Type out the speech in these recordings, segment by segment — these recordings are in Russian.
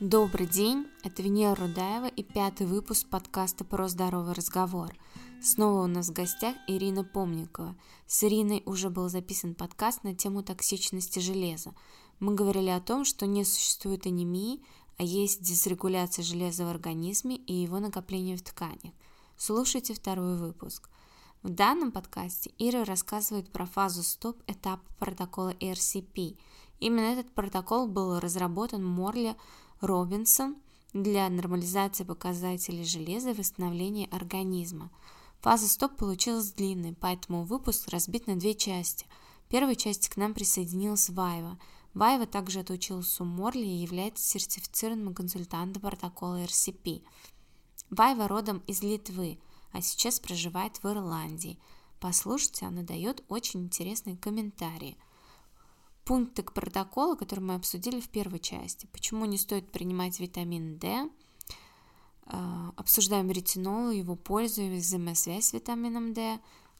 Добрый день, это Венера Рудаева и пятый выпуск подкаста «Про здоровый разговор». Снова у нас в гостях Ирина Помникова. С Ириной уже был записан подкаст на тему токсичности железа. Мы говорили о том, что не существует анемии, а есть дисрегуляция железа в организме и его накопление в тканях. Слушайте второй выпуск. В данном подкасте Ира рассказывает про фазу стоп этапа протокола ERCP. Именно этот протокол был разработан Морли Робинсон для нормализации показателей железа и восстановления организма. Фаза стоп получилась длинной, поэтому выпуск разбит на две части. В первой части к нам присоединилась Вайва. Вайва также отучилась у Морли и является сертифицированным консультантом протокола RCP. Вайва родом из Литвы, а сейчас проживает в Ирландии. Послушайте, она дает очень интересные комментарии – пункты к протоколу, которые мы обсудили в первой части. Почему не стоит принимать витамин D, а, обсуждаем ретинол, его пользу и взаимосвязь с витамином D,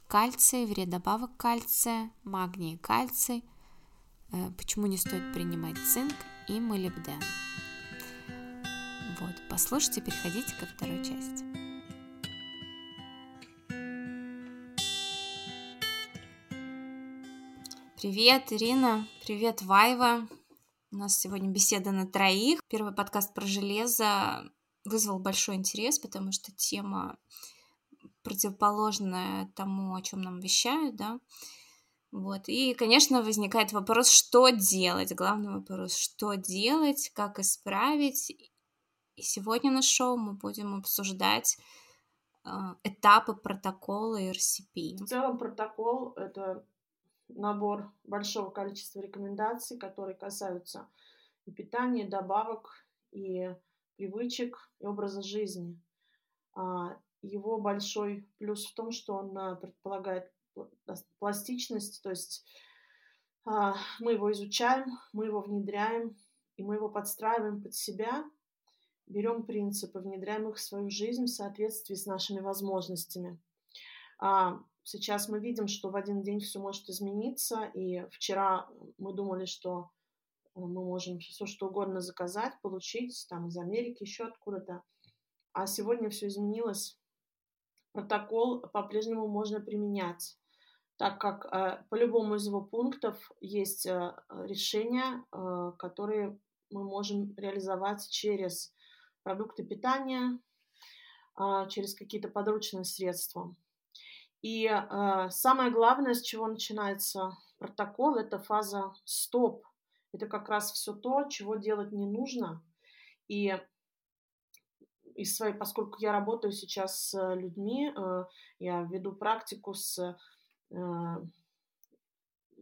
кальций, вред добавок кальция, магний, кальций, э, почему не стоит принимать цинк и молибден. Вот, послушайте, переходите ко второй части. Привет, Ирина. Привет, Вайва. У нас сегодня беседа на троих. Первый подкаст про железо вызвал большой интерес, потому что тема противоположная тому, о чем нам вещают, да. Вот. И, конечно, возникает вопрос, что делать. Главный вопрос, что делать, как исправить. И сегодня на шоу мы будем обсуждать э, этапы протокола RCP. В целом протокол — это набор большого количества рекомендаций, которые касаются и питания, и добавок, и привычек, и образа жизни. А, его большой плюс в том, что он а, предполагает пластичность, то есть а, мы его изучаем, мы его внедряем, и мы его подстраиваем под себя, берем принципы, внедряем их в свою жизнь в соответствии с нашими возможностями. Сейчас мы видим, что в один день все может измениться, и вчера мы думали, что э, мы можем все что угодно заказать, получить там из Америки, еще откуда-то. А сегодня все изменилось. Протокол по-прежнему можно применять, так как э, по любому из его пунктов есть э, решения, э, которые мы можем реализовать через продукты питания, э, через какие-то подручные средства. И э, самое главное, с чего начинается протокол, это фаза стоп. Это как раз все то, чего делать не нужно. И из своей, поскольку я работаю сейчас с людьми, э, я веду практику с э,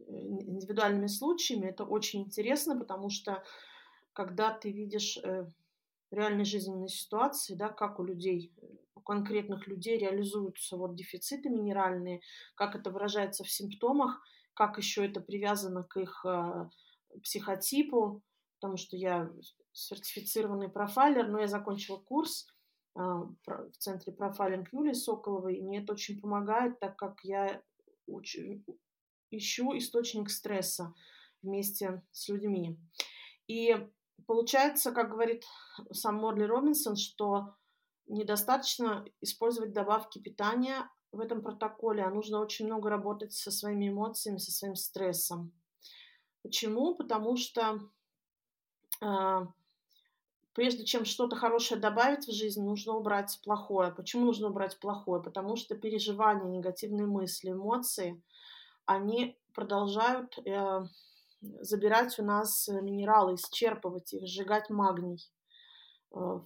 индивидуальными случаями, это очень интересно, потому что когда ты видишь э, реальной жизненной ситуации, да, как у людей конкретных людей реализуются вот дефициты минеральные, как это выражается в симптомах, как еще это привязано к их э, психотипу, потому что я сертифицированный профайлер, но я закончила курс э, в центре профайлинг Юлии Соколовой, и мне это очень помогает, так как я уч... ищу источник стресса вместе с людьми. И получается, как говорит сам Морли Робинсон, что недостаточно использовать добавки питания в этом протоколе, а нужно очень много работать со своими эмоциями, со своим стрессом. Почему? Потому что э, прежде чем что-то хорошее добавить в жизнь, нужно убрать плохое. Почему нужно убрать плохое? Потому что переживания, негативные мысли, эмоции, они продолжают э, забирать у нас минералы, исчерпывать их, сжигать магний. Э,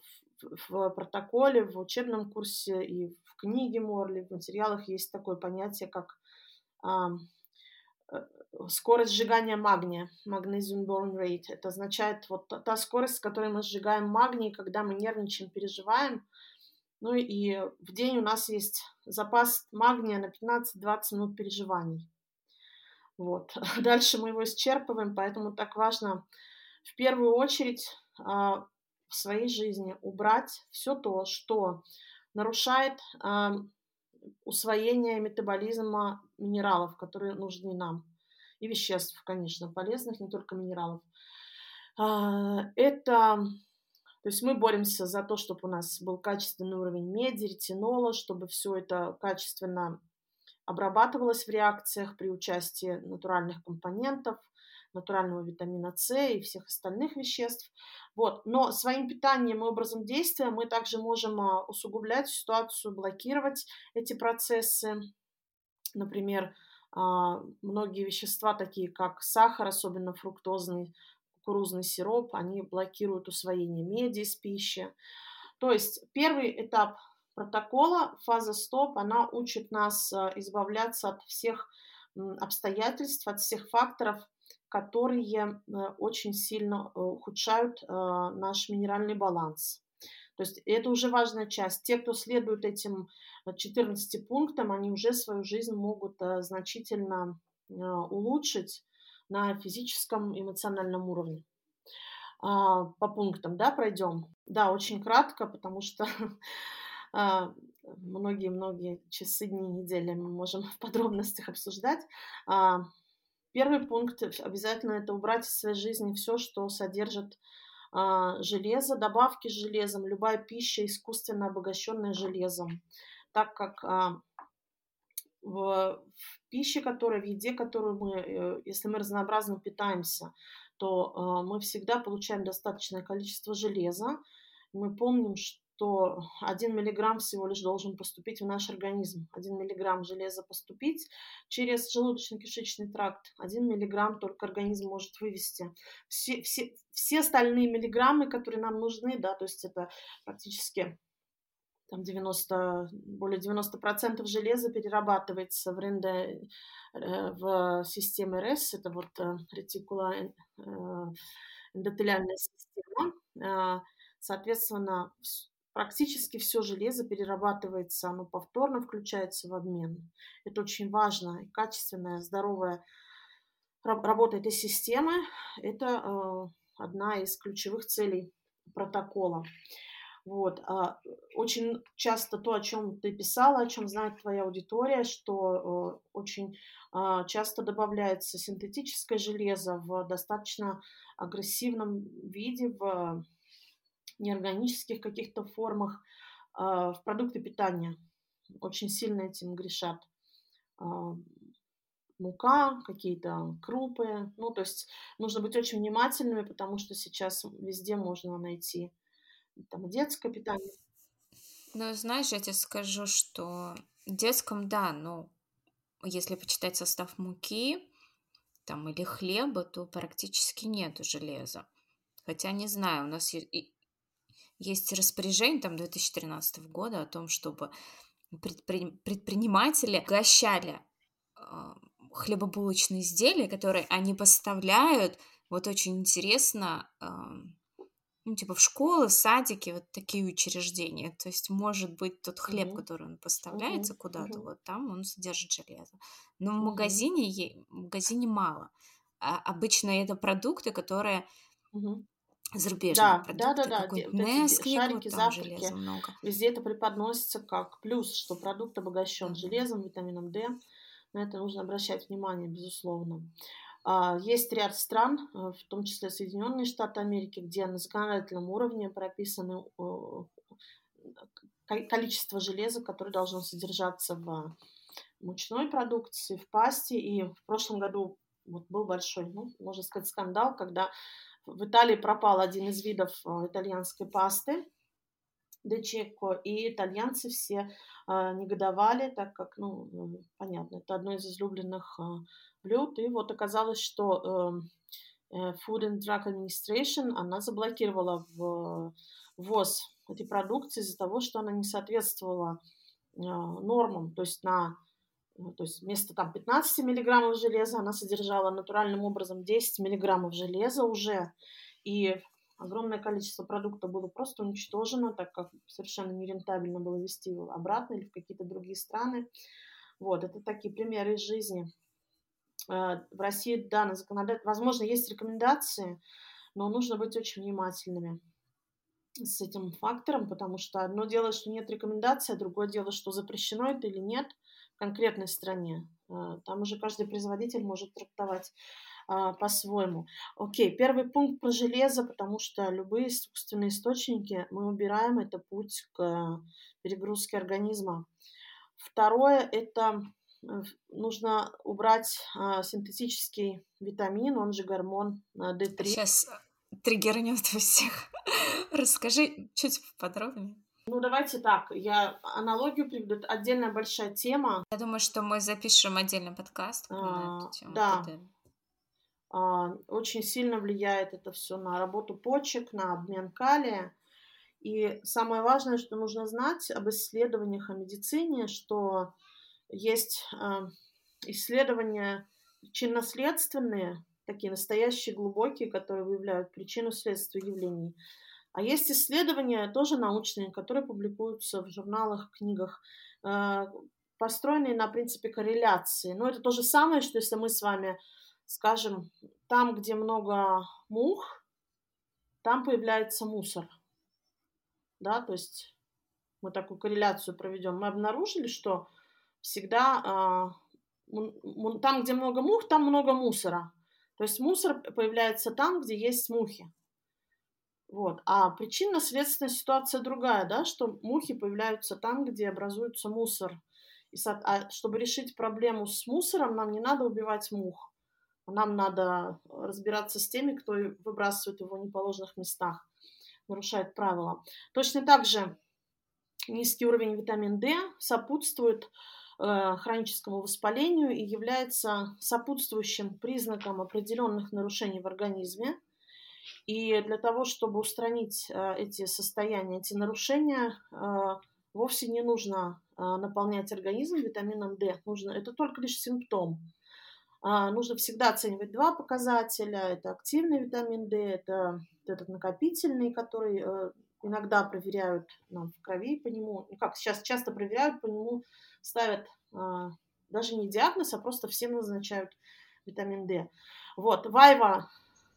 в протоколе, в учебном курсе и в книге Морли, в материалах есть такое понятие, как а, скорость сжигания магния, magnesium burn rate. Это означает вот та скорость, с которой мы сжигаем магний, когда мы нервничаем, переживаем. Ну и в день у нас есть запас магния на 15-20 минут переживаний. Вот. Дальше мы его исчерпываем, поэтому так важно в первую очередь а, в своей жизни убрать все то, что нарушает э, усвоение метаболизма минералов, которые нужны нам, и веществ, конечно, полезных, не только минералов. Э, это То есть мы боремся за то, чтобы у нас был качественный уровень меди, ретинола, чтобы все это качественно обрабатывалось в реакциях при участии натуральных компонентов, натурального витамина С и всех остальных веществ. Вот. Но своим питанием и образом действия мы также можем а, усугублять ситуацию, блокировать эти процессы. Например, а, многие вещества, такие как сахар, особенно фруктозный, кукурузный сироп, они блокируют усвоение меди из пищи. То есть первый этап протокола, фаза стоп, она учит нас а, избавляться от всех обстоятельств, от всех факторов, которые э, очень сильно э, ухудшают э, наш минеральный баланс. То есть это уже важная часть. Те, кто следует этим 14 пунктам, они уже свою жизнь могут значительно улучшить на физическом, эмоциональном уровне. А, по пунктам, да, пройдем. Да, очень кратко, потому что многие-многие часы, дни, недели мы можем в подробностях обсуждать. А, Первый пункт обязательно это убрать из своей жизни все, что содержит а, железо, добавки с железом, любая пища искусственно обогащенная железом, так как а, в, пище, которая, в еде, которую мы, э, если мы разнообразно питаемся, то а, мы всегда получаем достаточное количество железа. Мы помним, что то 1 миллиграмм всего лишь должен поступить в наш организм. 1 миллиграмм железа поступить через желудочно-кишечный тракт. 1 миллиграмм только организм может вывести. Все, все, все остальные миллиграммы, которые нам нужны, да, то есть это практически там 90, более 90% железа перерабатывается в, ренде, э, в системе РЭС, это вот э, ретикула э, эндотелиальная система. Соответственно, практически все железо перерабатывается, оно повторно включается в обмен. Это очень важно. И качественная, здоровая работа этой системы – это э, одна из ключевых целей протокола. Вот. А, очень часто то, о чем ты писала, о чем знает твоя аудитория, что э, очень а, часто добавляется синтетическое железо в достаточно агрессивном виде, в неорганических каких-то формах, а, в продукты питания. Очень сильно этим грешат. А, мука, какие-то крупы. Ну, то есть нужно быть очень внимательными, потому что сейчас везде можно найти там детское питание. Ну, знаешь, я тебе скажу, что детском, да, ну, если почитать состав муки там или хлеба, то практически нету железа. Хотя, не знаю, у нас есть распоряжение там 2013 года о том, чтобы предпри... предприниматели угощали э, хлебобулочные изделия, которые они поставляют, вот очень интересно, э, ну, типа в школы, садики, вот такие учреждения. То есть, может быть, тот хлеб, mm-hmm. который он поставляется mm-hmm. куда-то, mm-hmm. вот там он содержит железо. Но mm-hmm. в магазине, в магазине мало. А обычно это продукты, которые mm-hmm зарубежные да, продукты. Да, да, да. Nesquik, шарики, вот завтраки. Много. Везде это преподносится как плюс, что продукт обогащен железом, витамином D. На это нужно обращать внимание, безусловно. А, есть ряд стран, э, в том числе Соединенные Штаты Америки, где на законодательном уровне прописаны количество железа, которое должно содержаться в мучной продукции, в пасте. И в прошлом году вот был большой, ну, можно сказать, скандал, когда в Италии пропал один из видов э, итальянской пасты, дечеко, и итальянцы все э, негодовали, так как, ну, э, понятно, это одно из излюбленных э, блюд, и вот оказалось, что Food and Drug Administration, она заблокировала ввоз этой продукции из-за того, что она не соответствовала нормам, то есть на ну, то есть вместо там 15 миллиграммов железа она содержала натуральным образом 10 миллиграммов железа уже. И огромное количество продукта было просто уничтожено, так как совершенно нерентабельно было вести его обратно или в какие-то другие страны. Вот, это такие примеры из жизни. Э, в России, да, на возможно, есть рекомендации, но нужно быть очень внимательными с этим фактором, потому что одно дело, что нет рекомендаций, а другое дело, что запрещено это или нет – конкретной стране. А, там уже каждый производитель может трактовать а, по-своему. Окей, первый пункт про железо, потому что любые искусственные источники мы убираем, это путь к перегрузке организма. Второе – это э, нужно убрать а, синтетический витамин, он же гормон D3. Сейчас триггернет у всех. Расскажи чуть подробнее. Ну, давайте так, я аналогию приведу. Это отдельная большая тема. Я думаю, что мы запишем отдельный подкаст на эту тему. Да. А, очень сильно влияет это все на работу почек, на обмен калия. И самое важное, что нужно знать об исследованиях о медицине, что есть а, исследования причинно-следственные, такие настоящие, глубокие, которые выявляют причину следствия явлений. А есть исследования, тоже научные, которые публикуются в журналах, книгах, а, построенные на принципе корреляции. Но это то же самое, что если мы с вами скажем, там, где много мух, там появляется мусор. Да, то есть мы такую корреляцию проведем. Мы обнаружили, что всегда э, там, где много мух, там много мусора. То есть мусор появляется там, где есть мухи. Вот. А причинно-следственная ситуация другая, да, что мухи появляются там, где образуется мусор. И, а чтобы решить проблему с мусором, нам не надо убивать мух. Нам надо разбираться с теми, кто выбрасывает его в неположенных местах, нарушает правила. Точно так же низкий уровень витамина D сопутствует э, хроническому воспалению и является сопутствующим признаком определенных нарушений в организме. И для того, чтобы устранить э, эти состояния, эти нарушения, э, вовсе не нужно э, наполнять организм витамином D. Нужно, это только лишь симптом. А, нужно всегда оценивать два показателя. Это активный витамин D, это этот накопительный, который иногда проверяют нам в крови по нему. Ну, как сейчас часто проверяют по нему, ставят а, даже не диагноз, а просто всем назначают витамин D. Вот, Вайва,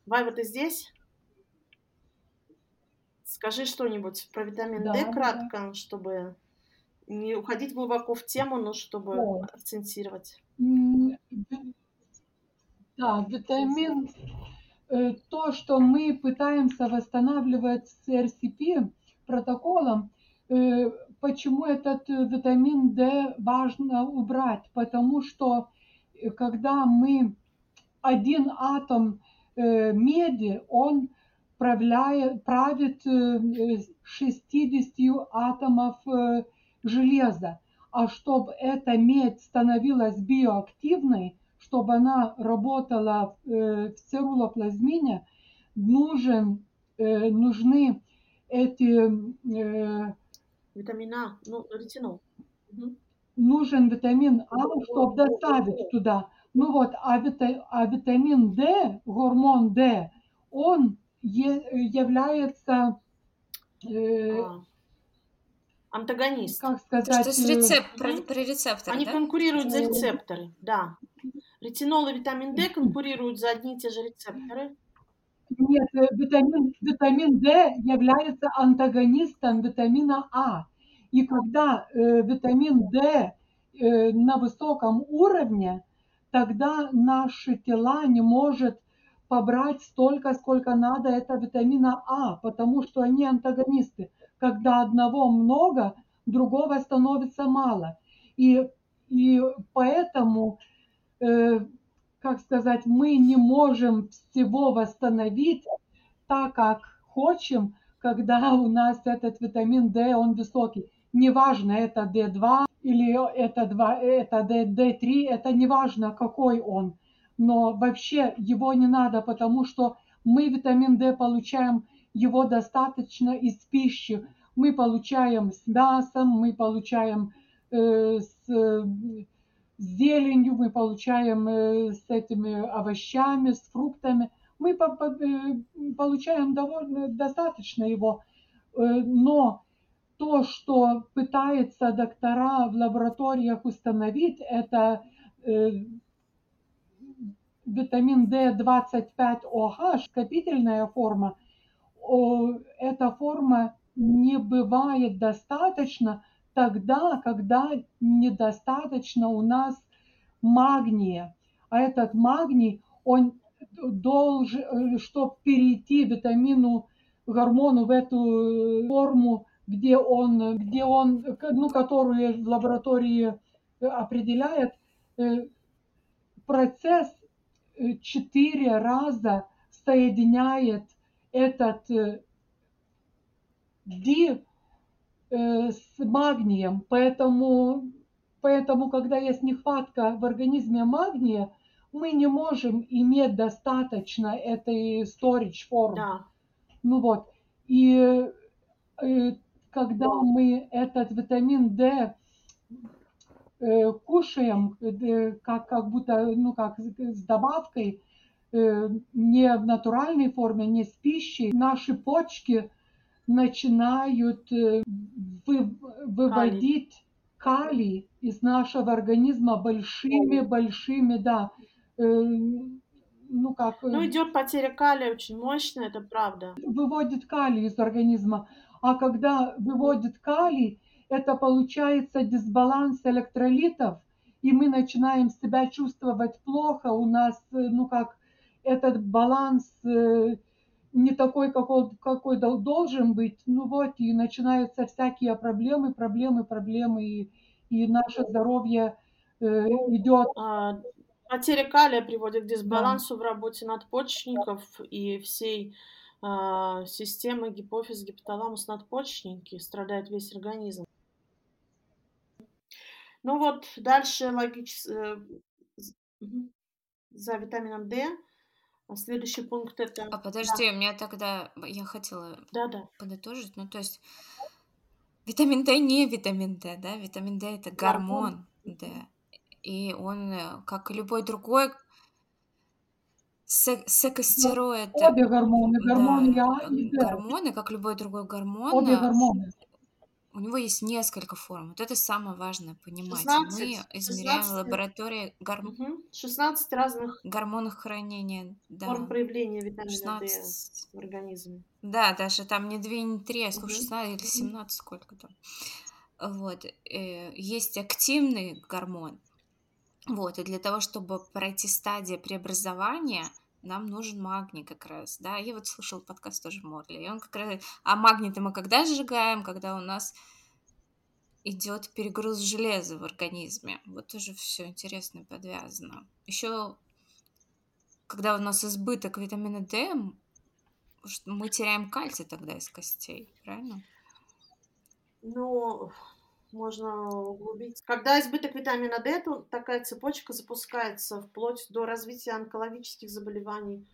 Вайва, ты здесь? Скажи что-нибудь про витамин да, D кратко, да. чтобы не уходить глубоко в тему, но чтобы да. акцентировать. Да, витамин, э, то, что мы пытаемся восстанавливать с РСП протоколом, э, почему этот витамин D важно убрать? Потому что э, когда мы один атом меди, он правляет, правит 60 атомов железа. А чтобы эта медь становилась биоактивной, чтобы она работала э, в цирулоплазмине, нужен, э, нужны эти... Э, Витамин А, ну, ретинол. Нужен витамин А, чтобы доставить туда. Ну вот, а, вита, а витамин D, гормон D, он является... Э, а. Антагонист. Как сказать? Что с рецеп... про, про рецепторы, Они да? конкурируют за рецепторы, да. Ретинол и витамин D конкурируют за одни и те же рецепторы? Нет, э, витамин, витамин D является антагонистом витамина А. И когда э, витамин D э, на высоком уровне, тогда наши тела не может побрать столько, сколько надо это витамина А, потому что они антагонисты. Когда одного много, другого становится мало. И, и поэтому Э, как сказать, мы не можем всего восстановить так, как хотим, когда у нас этот витамин D, он высокий. Неважно, это D2 или это, 2, это D3, это неважно, какой он. Но вообще его не надо, потому что мы витамин D получаем его достаточно из пищи. Мы получаем с мясом, мы получаем э, с с зеленью, мы получаем э, с этими овощами, с фруктами. Мы э, получаем довольно достаточно его. Э, но то, что пытаются доктора в лабораториях установить, это витамин D25OH, скопительная форма, эта форма не бывает достаточно тогда, когда недостаточно у нас магния. А этот магний, он должен, чтобы перейти витамину, гормону в эту форму, где он, где он, ну, которую в лаборатории определяет, процесс четыре раза соединяет этот ди с магнием, поэтому, поэтому, когда есть нехватка в организме магния, мы не можем иметь достаточно этой storage форм. Да. Ну вот. И э, когда мы этот витамин D э, кушаем, э, как, как будто, ну, как с добавкой, не в натуральной форме, не с пищей, наши почки начинают вы, выводить калий из нашего организма большими-большими, да, ну как... Ну, идет потеря калия очень мощная, это правда. Выводит калий из организма. А когда выводит калий, это получается дисбаланс электролитов, и мы начинаем себя чувствовать плохо. У нас, ну как, этот баланс не такой, какой, какой должен быть. Ну вот, и начинаются всякие проблемы, проблемы, проблемы, и, и наше здоровье э, идет. А, Потеря калия приводит к дисбалансу да. в работе надпочечников и всей э, системы гипофиз, гипоталамус, надпочечники. Страдает весь организм. Ну вот, дальше логически э, за витамином D. А следующий пункт это... А подожди, да. у меня тогда... Я хотела да, да. подытожить. Ну, то есть витамин D не витамин D, да? Витамин D это гормон D и он, э, как и любой другой, секостероид. Обе гормоны, гормон да, я и Гормоны, как любой другой гормон. Обе гормоны. У него есть несколько форм. Вот это самое важное понимать. 16, Мы измеряем 16, в лаборатории гор... угу, 16 разных гормонов хранения. Да. Форм проявления витамина 16... D в организме. Да, даже там не 2, не 3, а сколько, 16 или 17, сколько там. Вот. Э, есть активный гормон, вот, и для того, чтобы пройти стадию преобразования, нам нужен магний как раз, да, я вот слушал подкаст тоже Морли, и он как раз, а магний-то мы когда сжигаем, когда у нас идет перегруз железа в организме, вот тоже все интересно подвязано. Еще, когда у нас избыток витамина D, мы теряем кальций тогда из костей, правильно? Ну, можно углубить. Когда избыток витамина D, то такая цепочка запускается вплоть до развития онкологических заболеваний,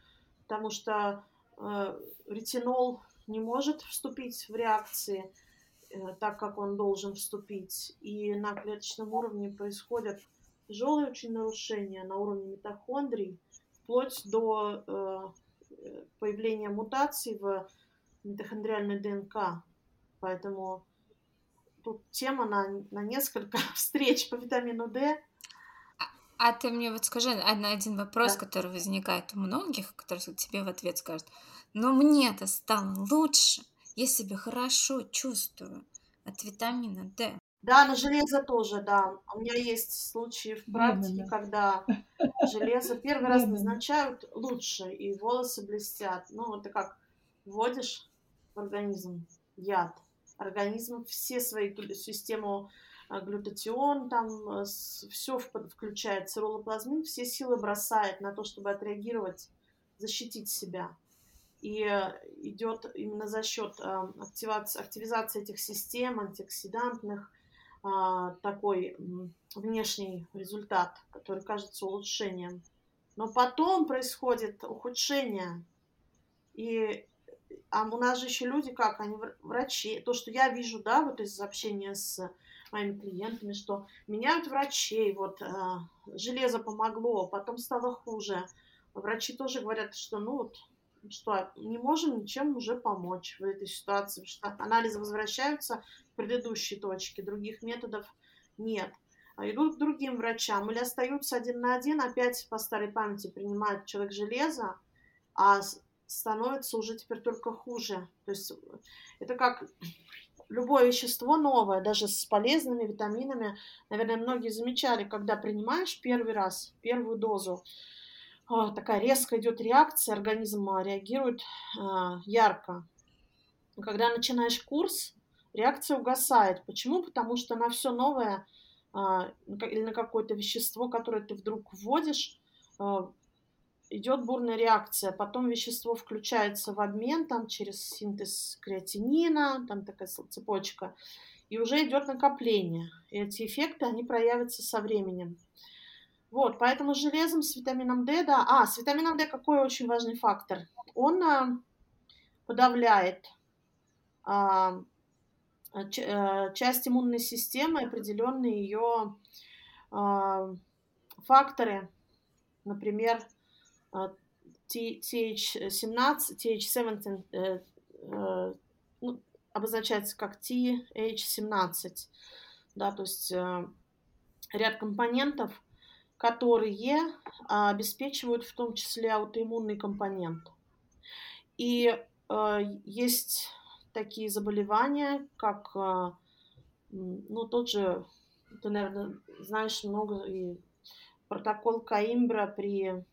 потому что э, ретинол не может вступить в реакции э, так, как он должен вступить. И на клеточном уровне происходят тяжелые очень нарушения на уровне митохондрий, вплоть до э, появления мутаций в митохондриальной ДНК. Поэтому тут тема на, на несколько встреч по витамину D. А, а ты мне вот скажи один вопрос, да. который возникает у многих, который тебе в ответ скажут. Но мне-то стало лучше, я себя хорошо чувствую от витамина D. Да, на железо тоже, да. У меня есть случаи в практике, Временно. когда железо первый раз назначают лучше, и волосы блестят. Ну, это как вводишь в организм яд, организм все свои систему а, глютатион, там э, все включает, цирулоплазмин, все силы бросает на то, чтобы отреагировать, защитить себя. И э, идет именно за счет а, активации, активизации этих систем антиоксидантных а, такой внешний результат, который кажется улучшением. Но потом происходит ухудшение. И а у нас же еще люди как, они врачи. То, что я вижу, да, вот из общения с моими клиентами, что меняют врачей, вот э, железо помогло, потом стало хуже. Врачи тоже говорят, что ну вот что не можем ничем уже помочь в этой ситуации, потому что анализы возвращаются к предыдущей точке, других методов нет. А идут к другим врачам или остаются один на один, опять по старой памяти принимает человек железо, а становится уже теперь только хуже. То есть это как любое вещество новое, даже с полезными витаминами. Наверное, многие замечали, когда принимаешь первый раз, первую дозу, а, такая резко идет реакция, организм а, реагирует а, ярко. Когда начинаешь курс, реакция угасает. Почему? Потому что на все новое или на какое-то вещество, которое ты вдруг вводишь, идет бурная реакция. Потом вещество включается в обмен там, через синтез креатинина, там такая цепочка, и уже идет накопление. И эти эффекты, они проявятся со временем. Вот, поэтому с железом, с витамином D, да. А, с витамином D какой очень важный фактор? Он а, подавляет а, ч, а, часть иммунной системы, определенные ее а, факторы, например, TH17, TH17 э, э, ну, обозначается как TH17, да, то есть э, ряд компонентов, которые а, обеспечивают в том числе аутоиммунный компонент. И есть такие заболевания, как, ну, тот же, ты, наверное, знаешь много, и протокол Каимбра при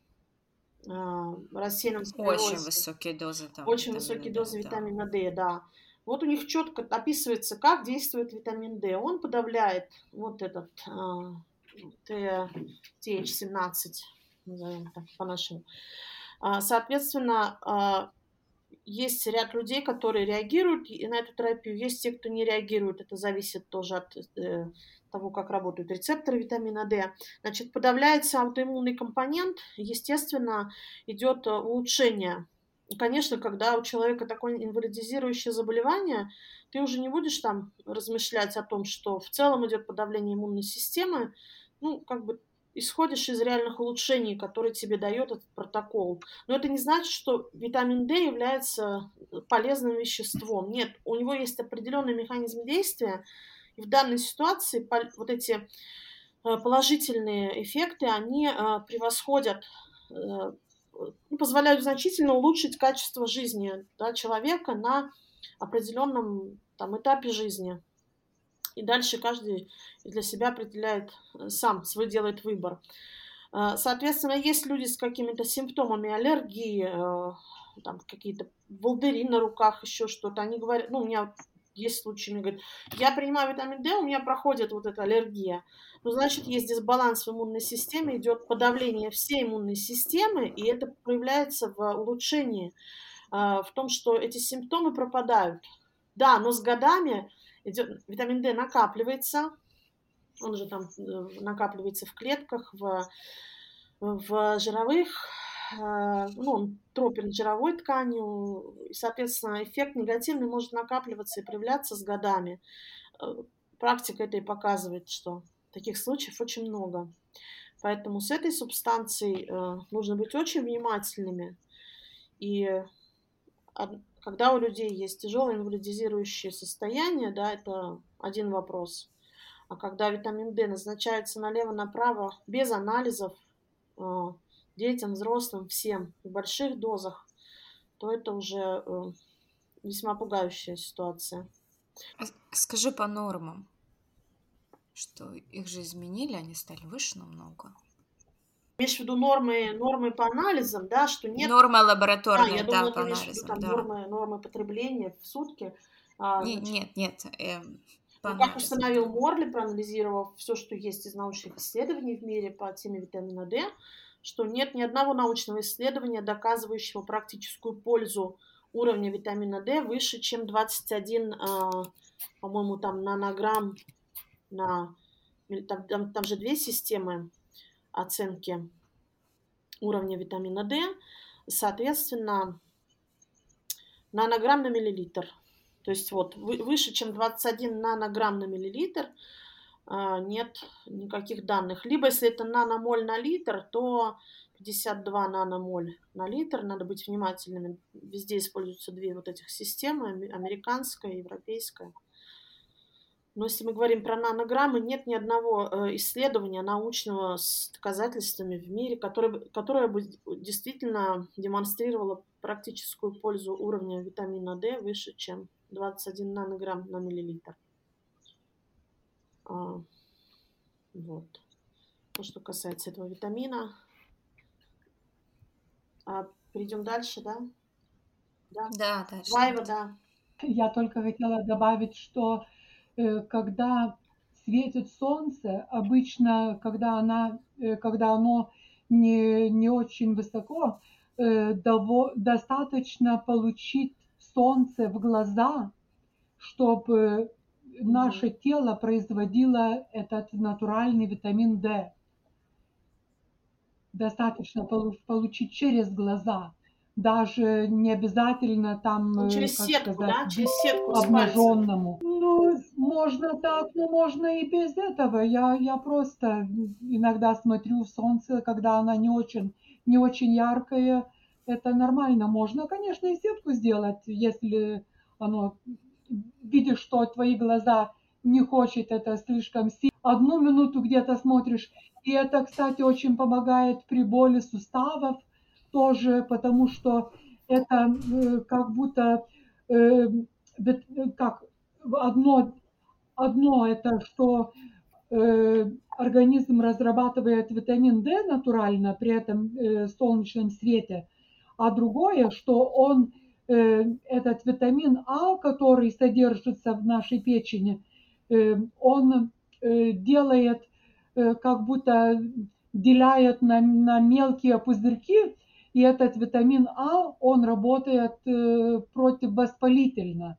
э, рассеянном склерозе. Очень высокие дозы. Там, Очень высокие дозы да. витамина D, да. Вот у них четко описывается, как действует витамин D. Он подавляет вот этот TH17, назовем так по-нашему. А, соответственно, а, есть ряд людей, которые реагируют на эту терапию, есть те, кто не реагирует. Это зависит тоже от э, того, как работают рецепторы витамина D. Значит, подавляется аутоиммунный компонент, естественно, идет улучшение. И, конечно, когда у человека такое инвалидизирующее заболевание, ты уже не будешь там размышлять о том, что в целом идет подавление иммунной системы, ну, как бы исходишь из реальных улучшений, которые тебе дает этот протокол. Но это не значит, что витамин D является полезным веществом. Нет, у него есть определенный механизм действия, и в данной ситуации вот эти э, положительные эффекты, они э, превосходят, э, ну, позволяют значительно улучшить качество жизни да, человека на определенном там, этапе жизни. И дальше каждый для себя определяет э, сам, свой делает выбор. Э, соответственно, есть люди с какими-то симптомами аллергии, э, там какие-то волдыри на руках, еще что-то. Они говорят, ну, у меня есть случаи, мне говорят, я принимаю витамин D, у меня проходит вот эта аллергия. Ну, значит, есть дисбаланс в иммунной системе, идет подавление всей иммунной системы, и это проявляется в улучшении, в том, что эти симптомы пропадают. Да, но с годами идет, витамин D накапливается, он же там э, накапливается в клетках, в, в жировых, э, ну, он тропен жировой тканью, и, соответственно, эффект негативный может накапливаться и проявляться с годами. Э, практика это и показывает, что таких случаев очень много. Поэтому с этой субстанцией нужно быть очень внимательными. И когда у людей есть тяжелое инвалидизирующее состояние, да, это один вопрос. А когда витамин D назначается налево-направо без анализов э, детям, взрослым, всем в больших дозах, то это уже э, весьма пугающая ситуация. А скажи по нормам, что их же изменили, они стали выше намного имеешь в виду нормы, нормы по анализам, да, что нет... Нормы лабораторные, а, я думала, да, по анализам, виду, да. нормы, нормы потребления в сутки. А, нет, нет, нет, э, ну, как установил Морли, проанализировав все, что есть из научных исследований в мире по теме витамина D, что нет ни одного научного исследования, доказывающего практическую пользу уровня витамина D выше, чем 21, а, по-моему, там нанограмм на... Там, там, там же две системы оценки уровня витамина D, соответственно, нанограмм на миллилитр. То есть вот выше, чем 21 нанограмм на миллилитр, а, нет никаких данных. Либо если это наномоль на литр, то 52 наномоль на литр. Надо быть внимательными. Везде используются две вот этих системы, американская и европейская. Но если мы говорим про нанограммы, нет ни одного э, исследования научного с доказательствами в мире, которое, которое бы действительно демонстрировало практическую пользу уровня витамина D выше, чем 21 нанограмм на миллилитр. А, вот. То, что касается этого витамина. А, перейдем дальше, да? Да, да дальше. Вайва, да. Я только хотела добавить, что когда светит солнце, обычно, когда, она, э, когда оно не, не очень высоко, э, дово, достаточно получить солнце в глаза, чтобы наше тело производило этот натуральный витамин D. Достаточно получить через глаза даже не обязательно там, ну, через как сетку, сказать, да? через сетку обнаженному. Ну, можно так, но можно и без этого. Я, я просто иногда смотрю в солнце, когда она не очень, не очень яркая. Это нормально. Можно, конечно, и сетку сделать, если оно видишь, что твои глаза не хочет это слишком сильно. Одну минуту где-то смотришь. И это, кстати, очень помогает при боли суставов тоже, потому что это э, как будто э, как одно, одно это, что э, организм разрабатывает витамин D натурально при этом солнечном свете, а другое, что он этот витамин А, который содержится в нашей печени, он делает, как будто деляет на, на мелкие пузырьки и этот витамин А, он работает э, противовоспалительно.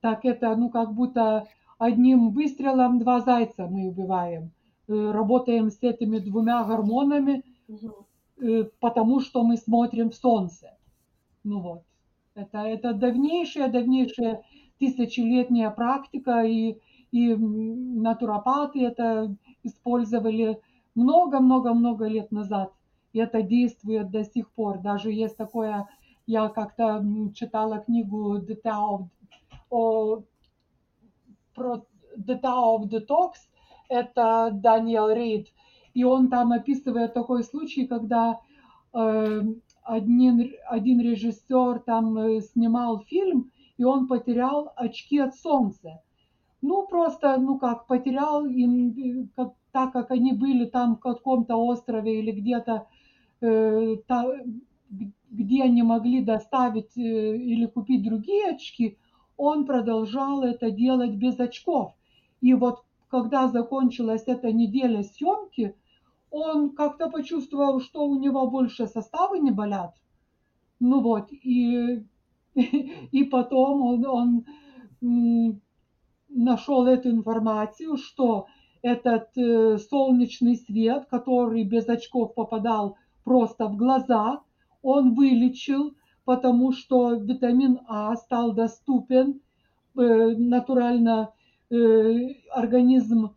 Так это, ну, как будто одним выстрелом два зайца мы убиваем. Э, работаем с этими двумя гормонами, э, потому что мы смотрим в солнце. Ну вот. Это, это давнейшая, давнейшая тысячелетняя практика, и, и натуропаты это использовали много-много-много лет назад это действует до сих пор. Даже есть такое, я как-то читала книгу The Tao о, про The Tao of Detox, это Даниэл Рид, и он там описывает такой случай, когда э, один, один режиссер там э, снимал фильм, и он потерял очки от солнца. Ну, просто, ну как, потерял, и, как, так как они были там в каком-то острове или где-то Э, где они могли доставить э, или купить другие очки, он продолжал это делать без очков. И вот когда закончилась эта неделя съемки, он как-то почувствовал, что у него больше составы не болят. Ну вот, и, и потом он, он нашел эту информацию, что этот э, солнечный свет, который без очков попадал просто в глаза, он вылечил, потому что витамин А стал доступен, э, натурально э, организм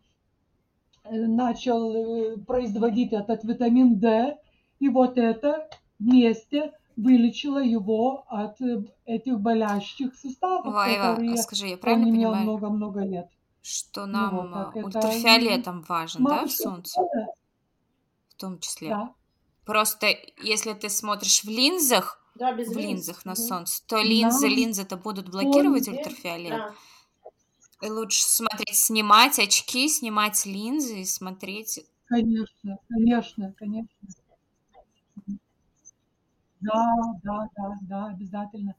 э, начал производить этот витамин D, и вот это вместе вылечило его от этих болящих суставов, Ой, которые скажи, я правильно он имел много-много лет. Что нам ну, вот, ультрафиолетом это... важен, да, в солнце? В том числе. Да. Просто если ты смотришь в линзах, да, без в линз. линзах на солнце, то линзы, линзы-то будут блокировать ультрафиолет. Да. И лучше смотреть, снимать очки, снимать линзы и смотреть. Конечно, конечно, конечно. Да, да, да, да, обязательно.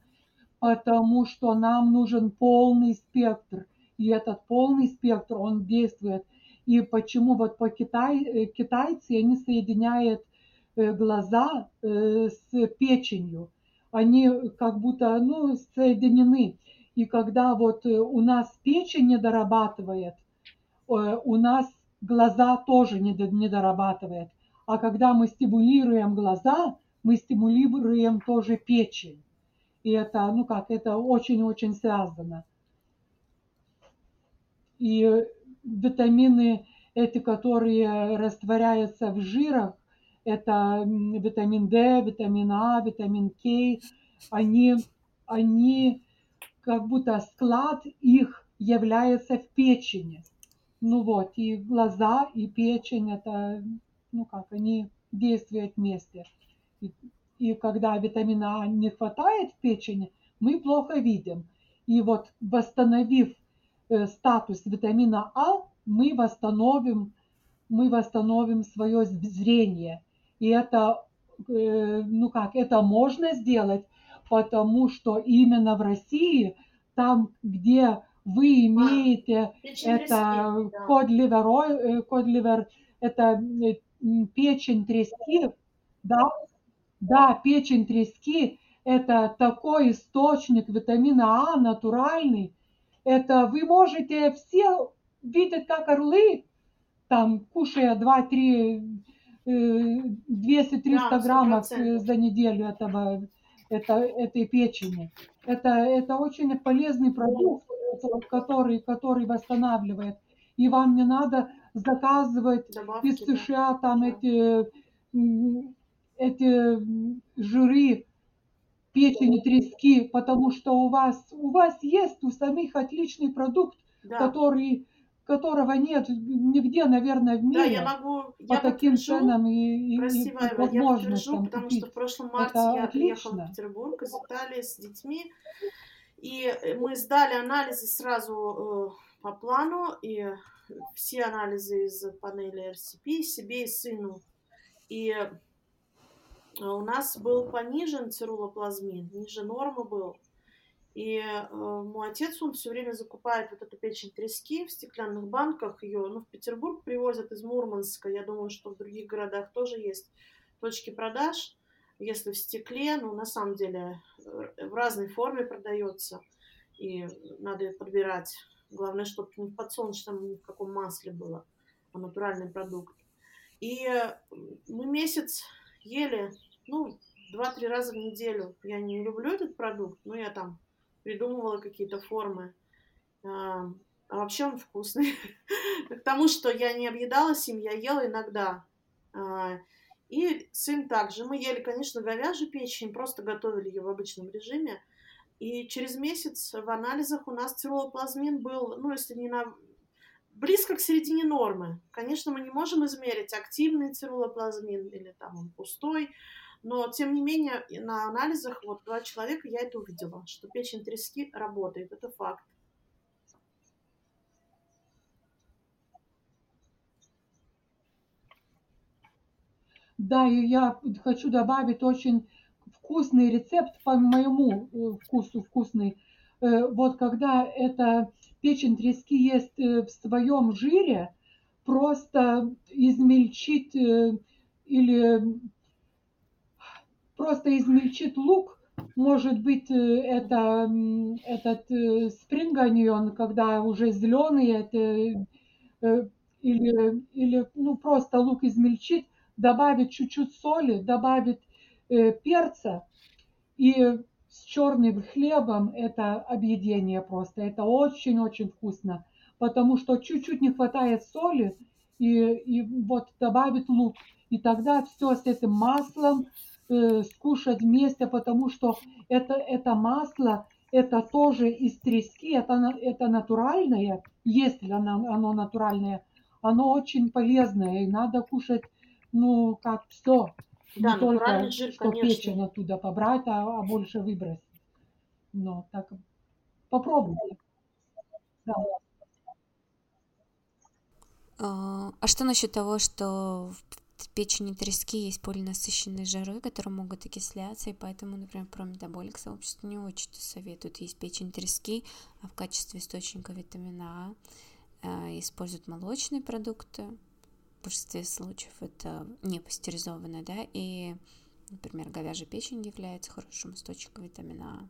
Потому что нам нужен полный спектр. И этот полный спектр, он действует. И почему вот по Китай, э, китайцы, они соединяют глаза э, с печенью. Они как будто ну, соединены. И когда вот э, у нас печень не дорабатывает, у нас глаза тоже не дорабатывает. А когда мы стимулируем глаза, мы стимулируем тоже печень. И это, ну как, это очень-очень связано. И витамины эти, которые растворяются в жирах, это витамин D, витамин А, витамин К, они, они как будто склад их является в печени. Ну вот, и глаза, и печень, это, ну как, они действуют вместе. И, и когда витамина А не хватает в печени, мы плохо видим. И вот восстановив э, статус витамина А, мы восстановим, мы восстановим свое зрение – и это ну как, это можно сделать, потому что именно в России, там, где вы а, имеете а, это код-ливер, код-ливер, это печень трески, да, да, печень трески – это такой источник витамина А натуральный. Это вы можете все видеть, как орлы, там, кушая 2-3, 200-300 да, граммов за неделю этого, это, этой печени. Это, это очень полезный продукт, который, который восстанавливает. И вам не надо заказывать Добавки, из США да. там эти эти жиры печени, трески, потому что у вас, у вас есть у самих отличный продукт, да. который которого нет нигде, наверное, в мире. Да, я могу, по я таким ценам и, и, и возможностям я потому что в прошлом марте Это я отлично. приехала в Петербург из Италии с детьми, и мы сдали анализы сразу э, по плану, и все анализы из панели RCP себе и сыну. И а у нас был понижен цирулоплазмин, ниже нормы был. И э, мой отец, он все время закупает вот эту печень трески в стеклянных банках. Ее, ну, в Петербург привозят из Мурманска. Я думаю, что в других городах тоже есть точки продаж. Если в стекле, ну, на самом деле, э, в разной форме продается. И надо подбирать. Главное, чтобы не в подсолнечном, ни в каком масле было, а натуральный продукт. И э, мы месяц ели ну, два-три раза в неделю. Я не люблю этот продукт, но я там придумывала какие-то формы. А, а вообще он вкусный. К тому, что я не объедалась им, я ела иногда. А, и сын также. Мы ели, конечно, говяжью печень, просто готовили ее в обычном режиме. И через месяц в анализах у нас циролоплазмин был, ну, если не на близко к середине нормы. Конечно, мы не можем измерить активный цирулоплазмин или там он пустой, но, тем не менее, на анализах вот два человека я это увидела, что печень трески работает. Это факт. Да, и я хочу добавить очень вкусный рецепт по моему э, вкусу вкусный. Э, вот когда эта печень трески есть э, в своем жире, просто измельчить или просто измельчит лук, может быть, э, это этот э, спринганион, когда уже зеленый, это, э, или, или ну, просто лук измельчит, добавить чуть-чуть соли, добавить э, перца, и с черным хлебом это объедение просто. Это очень-очень вкусно, потому что чуть-чуть не хватает соли, и, и вот добавить лук. И тогда все с этим маслом, э, скушать вместе, потому что это, это масло, это тоже из трески, это, это натуральное, если оно, оно натуральное, оно очень полезное, и надо кушать, ну, как все. Да, не только, жир, что конечно. печень оттуда побрать, а, а больше выбросить. Но так попробуйте. Да. А, а что насчет того, что печени трески есть полинасыщенные жиры, которые могут окисляться, и поэтому, например, про метаболик сообщество не очень советуют есть печень трески, а в качестве источника витамина А э, используют молочные продукты. В большинстве случаев это не пастеризованное, да, и, например, говяжья печень является хорошим источником витамина А.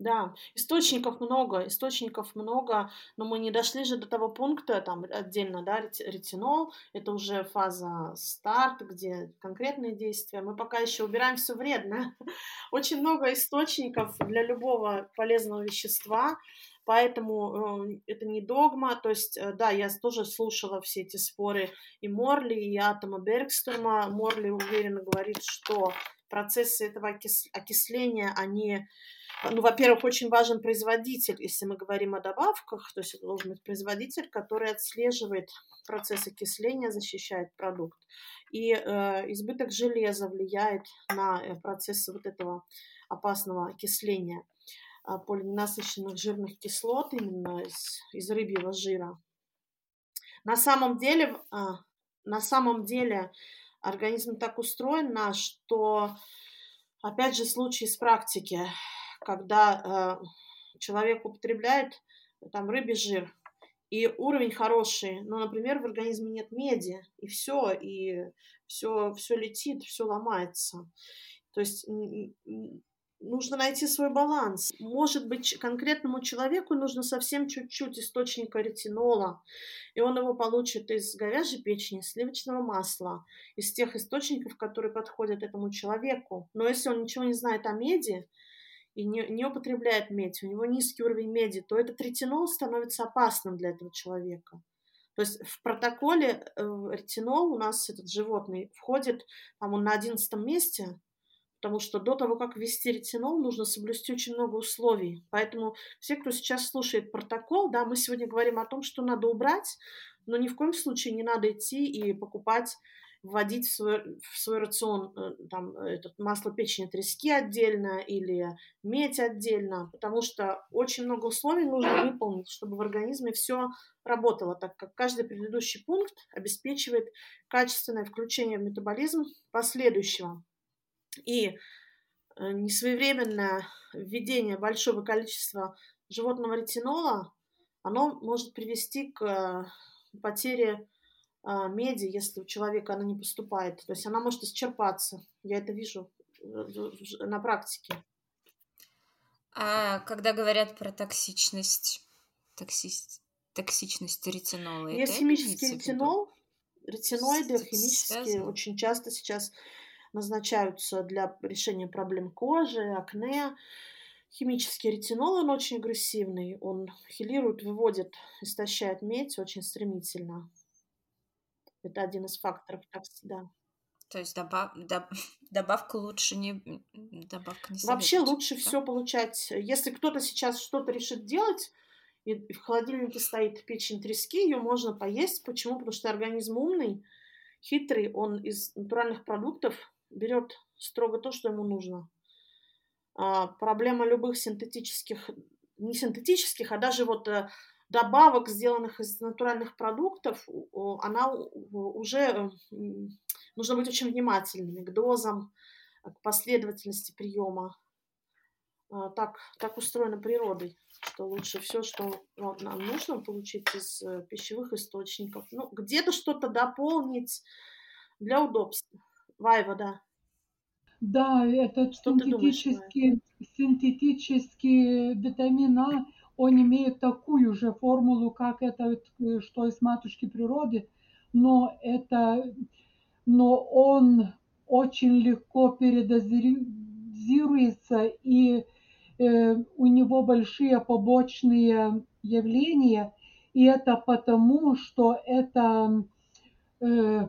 Да, источников много, источников много, но мы не дошли же до того пункта, там отдельно, да, ретинол, это уже фаза старт, где конкретные действия. Мы пока еще убираем все вредное. Очень много источников для любого полезного вещества, поэтому э, это не догма. То есть, э, да, я тоже слушала все эти споры и Морли, и Атома Бергсторма. Морли уверенно говорит, что процессы этого окисления, они ну, во-первых, очень важен производитель, если мы говорим о добавках, то есть это должен быть производитель, который отслеживает процесс окисления, защищает продукт. И э, избыток железа влияет на э, процесс вот этого опасного окисления э, полиненасыщенных жирных кислот именно из, из рыбьего жира. На самом деле, э, на самом деле организм так устроен наш, что, опять же, случай из практики, когда э, человек употребляет там рыбий жир, и уровень хороший, но, например, в организме нет меди, и все, и все, все летит, все ломается. То есть нужно найти свой баланс. Может быть, конкретному человеку нужно совсем чуть-чуть источника ретинола, и он его получит из говяжьей печени, сливочного масла, из тех источников, которые подходят этому человеку. Но если он ничего не знает о меди и не, не употребляет медь, у него низкий уровень меди, то этот ретинол становится опасным для этого человека. То есть в протоколе э, ретинол у нас этот животный входит, там он на одиннадцатом месте, потому что до того, как ввести ретинол, нужно соблюсти очень много условий. Поэтому все, кто сейчас слушает протокол, да, мы сегодня говорим о том, что надо убрать, но ни в коем случае не надо идти и покупать вводить в свой, в свой рацион э, там, этот, масло печени трески отдельно или медь отдельно, потому что очень много условий нужно выполнить, чтобы в организме все работало, так как каждый предыдущий пункт обеспечивает качественное включение в метаболизм последующего. И э, несвоевременное введение большого количества животного ретинола, оно может привести к э, потере а, меди, если у человека она не поступает. То есть она может исчерпаться. Я это вижу э, на практике. А когда говорят про токсичность, токси... токсичность ретинола, есть химический ретинол, ретиноиды химические связано? очень часто сейчас назначаются для решения проблем кожи, акне. Химический ретинол, он очень агрессивный, он хилирует, выводит, истощает медь очень стремительно. Это один из факторов, так всегда. То есть добав, доб, добавку лучше не добавка не Вообще лучше да? все получать. Если кто-то сейчас что-то решит делать, и в холодильнике стоит печень трески, ее можно поесть. Почему? Потому что организм умный, хитрый, он из натуральных продуктов берет строго то, что ему нужно. А, проблема любых синтетических, не синтетических, а даже вот э, добавок, сделанных из натуральных продуктов, она уже нужно быть очень внимательными к дозам, к последовательности приема. А, так, так устроена природой, что лучше все, что нам нужно получить из э, пищевых источников. Ну, где-то что-то дополнить для удобства. Вайва, да. Этот что синтетический, синтетический витамин А, он имеет такую же формулу, как это, э, что из матушки природы, но это, но он очень легко передозируется и э, у него большие побочные явления, и это потому, что это э,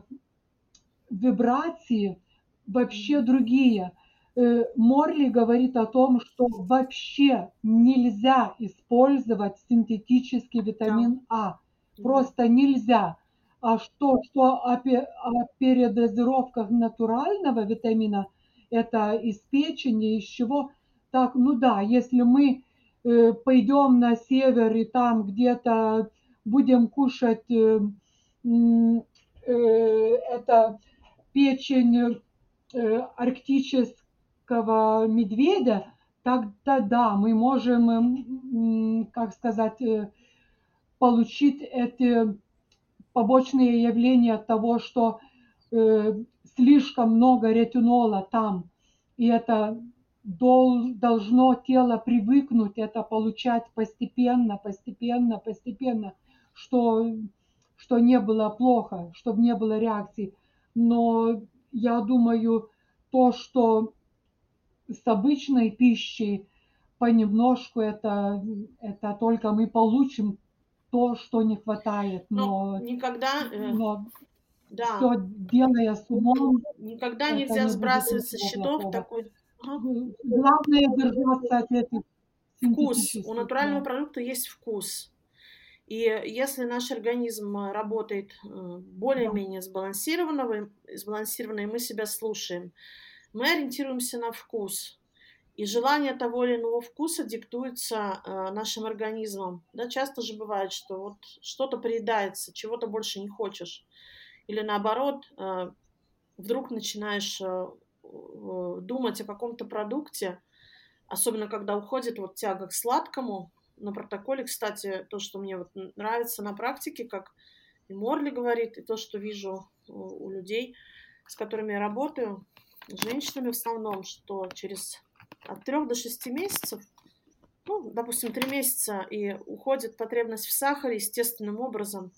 вибрации вообще другие. Э, Морли говорит о том, что вообще нельзя использовать синтетический витамин А. Просто нельзя. А что, что о, о передозировках натурального витамина, это из печени, из чего, так, ну да, если мы э, пойдем на север и там где-то будем кушать э, э, это печень э, арктического медведя, тогда да, мы можем, как сказать, э, получить эти побочные явления от того, что э, слишком много ретинола там, и это дол, должно тело привыкнуть это получать постепенно, постепенно, постепенно, что, что не было плохо, чтобы не было реакции но я думаю, то, что с обычной пищей понемножку это, это только мы получим то, что не хватает. Но, но никогда... Э, но да. все делая с умом... Никогда нельзя сбрасывать со счетов такой... Главное держаться от этих Вкус. У натурального продукта есть вкус. И если наш организм э, работает э, более-менее сбалансированно, сбалансированно, и мы себя слушаем, мы ориентируемся на вкус. И желание того или иного вкуса диктуется э, нашим организмом. Да, часто же бывает, что вот что-то приедается, чего-то больше не хочешь. Или наоборот, вдруг начинаешь думать о каком-то продукте, особенно когда уходит вот тяга к сладкому. На протоколе, кстати, то, что мне вот нравится на практике, как и Морли говорит, и то, что вижу у людей, с которыми я работаю, с женщинами в основном, что через от трех до шести месяцев, ну, допустим, три месяца, и уходит потребность в сахаре естественным образом,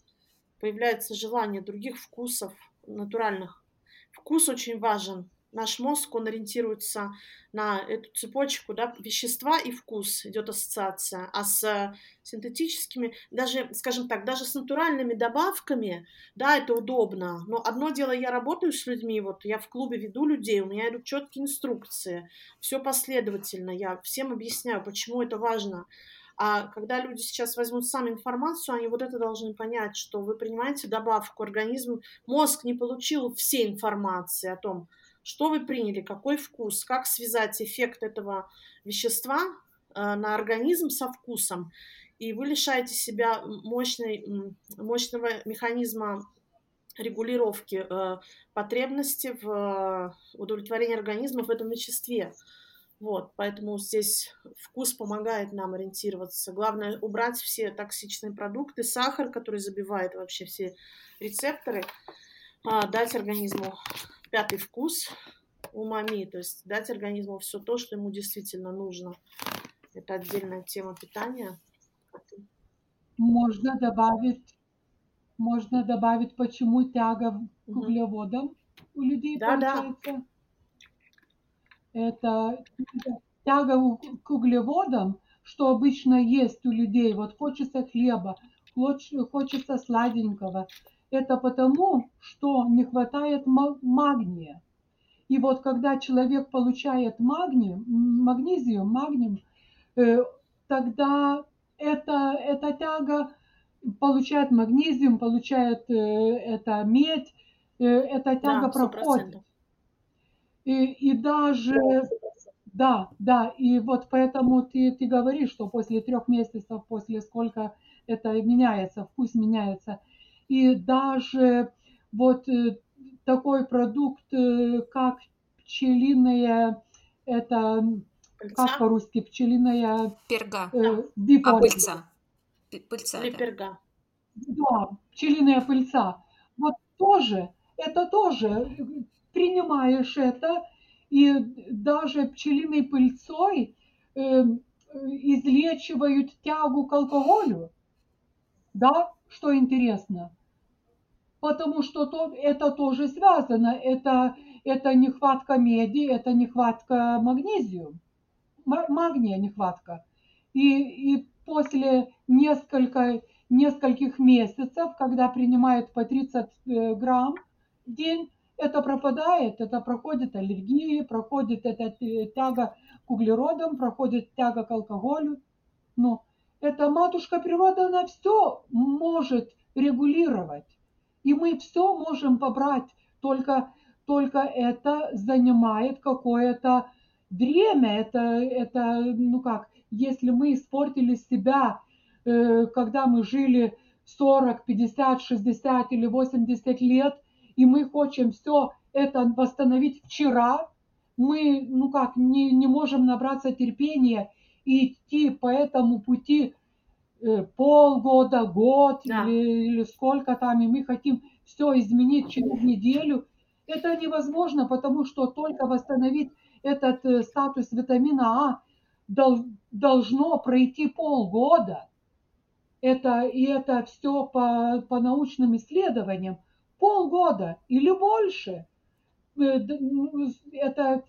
появляется желание других вкусов, натуральных. Вкус очень важен наш мозг, он ориентируется на эту цепочку, да, вещества и вкус идет ассоциация, а с синтетическими, даже, скажем так, даже с натуральными добавками, да, это удобно, но одно дело, я работаю с людьми, вот я в клубе веду людей, у меня идут четкие инструкции, все последовательно, я всем объясняю, почему это важно, а когда люди сейчас возьмут сами информацию, они вот это должны понять, что вы принимаете добавку, организм, мозг не получил всей информации о том, что вы приняли, какой вкус, как связать эффект этого вещества э, на организм со вкусом, и вы лишаете себя мощной, мощного механизма регулировки э, потребности в э, удовлетворении организма в этом веществе. Вот, поэтому здесь вкус помогает нам ориентироваться. Главное убрать все токсичные продукты, сахар, который забивает вообще все рецепторы, а, дать организму пятый вкус умами, то есть дать организму все то, что ему действительно нужно. Это отдельная тема питания. Можно добавить, можно добавить, почему тяга к углеводам у людей да, получается. Да. Это тяга к углеводам, что обычно есть у людей. Вот хочется хлеба, хочется сладенького. Это потому, что не хватает магния. И вот когда человек получает магний, магнезиум, магнием, э, тогда эта, эта тяга получает магнезиум, получает э, это медь, э, эта тяга да, проходит. И, и даже, да, да, и вот поэтому ты, ты говоришь, что после трех месяцев, после сколько это меняется, вкус меняется – и даже вот э, такой продукт, э, как пчелиная, это пыльца? как по-русски, пчелиная... Перга. Э, а, пыльца. Пыльца. Или перга. Да, пчелиная пыльца. Вот тоже, это тоже, принимаешь это, и даже пчелиной пыльцой э, излечивают тягу к алкоголю. Да, что интересно потому что то, это тоже связано. Это, это нехватка меди, это нехватка магнезию, магния нехватка. И, и после несколько, нескольких месяцев, когда принимает по 30 э, грамм в день, это пропадает, это проходит аллергии, проходит эта тяга к углеродам, проходит тяга к алкоголю. Но это матушка природа, она все может регулировать. И мы все можем побрать, только, только это занимает какое-то время. Это, это, ну как, если мы испортили себя, э, когда мы жили 40, 50, 60 или 80 лет, и мы хотим все это восстановить вчера, мы, ну как, не, не можем набраться терпения и идти по этому пути полгода, год да. или, или сколько там, и мы хотим все изменить через неделю. Это невозможно, потому что только восстановить этот э, статус витамина А дол, должно пройти полгода. Это, и это все по, по научным исследованиям. Полгода или больше. Э, это,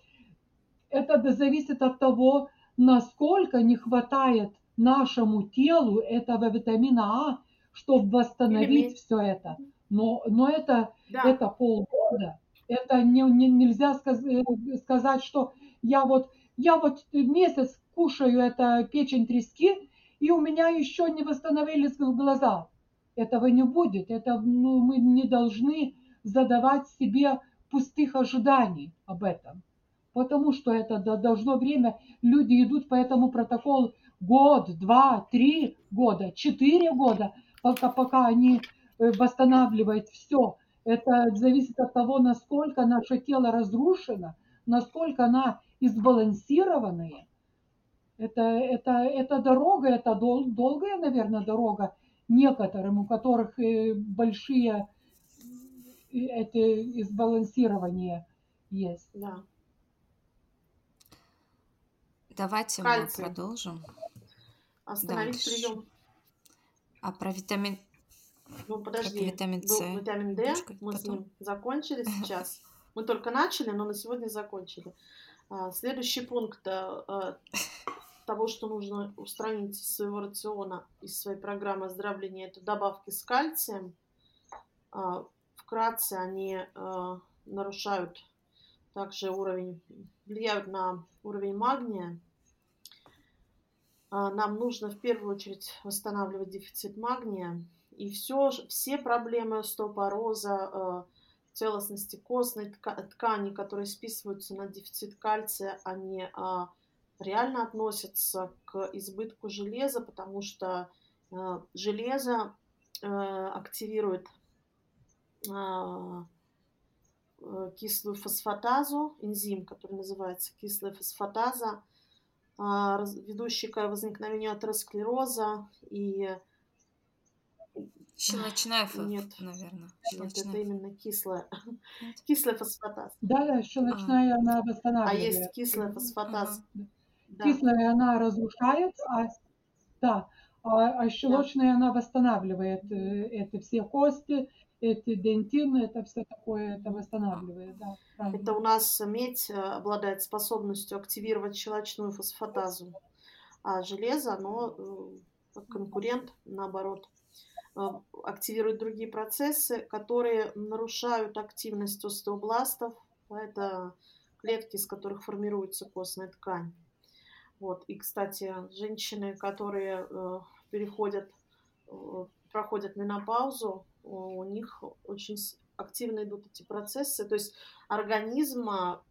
это зависит от того, насколько не хватает нашему телу этого витамина А, чтобы восстановить все это. Но, но это, да. это полгода. Это не, не, нельзя сказ, э, сказать, что я вот, я вот месяц кушаю это печень трески, и у меня еще не восстановились глаза. Этого не будет. Это, ну, мы не должны задавать себе пустых ожиданий об этом. Потому что это должно время, люди идут по этому протоколу год, два, три года, четыре года, пока, пока они э, восстанавливают все. Это зависит от того, насколько наше тело разрушено, насколько она избалансированная. Это, это, это дорога, это дол, долгая, наверное, дорога некоторым, у которых э, большие э, эти избалансирования есть. Да. Давайте Кальций. мы продолжим. Остановить Дальше. прием. А про витамин... Ну, подожди. витамин Был С витамин D, немножко мы с потом. ним закончили сейчас. Мы только начали, но на сегодня закончили. А, Следующий пункт а, а, того, что нужно устранить из своего рациона, из своей программы оздоровления, это добавки с кальцием. А, Вкратце они а, нарушают также уровень, влияют на уровень магния. А, Нам нужно в первую очередь восстанавливать дефицит магния. И все, все проблемы остеопороза, э, целостности костной тка- ткани, которые списываются на дефицит кальция, они а, реально относятся к избытку железа, потому что железо э, активирует а, э, кислую фосфатазу, энзим, который называется кислая фосфатаза, а, ведущий к возникновению атеросклероза и Щелочная, ф- Нет. наверное. нет, это Щелочная. именно кислая, кислая фосфатаза. Да, да, щелочная она А восстанавливает. есть кислая фосфатаза. Ага. Да. Кислая она разрушает, а, да, а, а щелочная она восстанавливает э, это все кости, эти дентины, это все такое, это восстанавливает, да. Это у нас медь э, обладает способностью активировать щелочную фосфатазу, а железо, оно э, конкурент, наоборот, э, активирует другие процессы, которые нарушают активность остеобластов. Это клетки, из которых формируется костная ткань. Вот. И, кстати, женщины, которые переходят, проходят менопаузу, у них очень активно идут эти процессы. То есть организм а,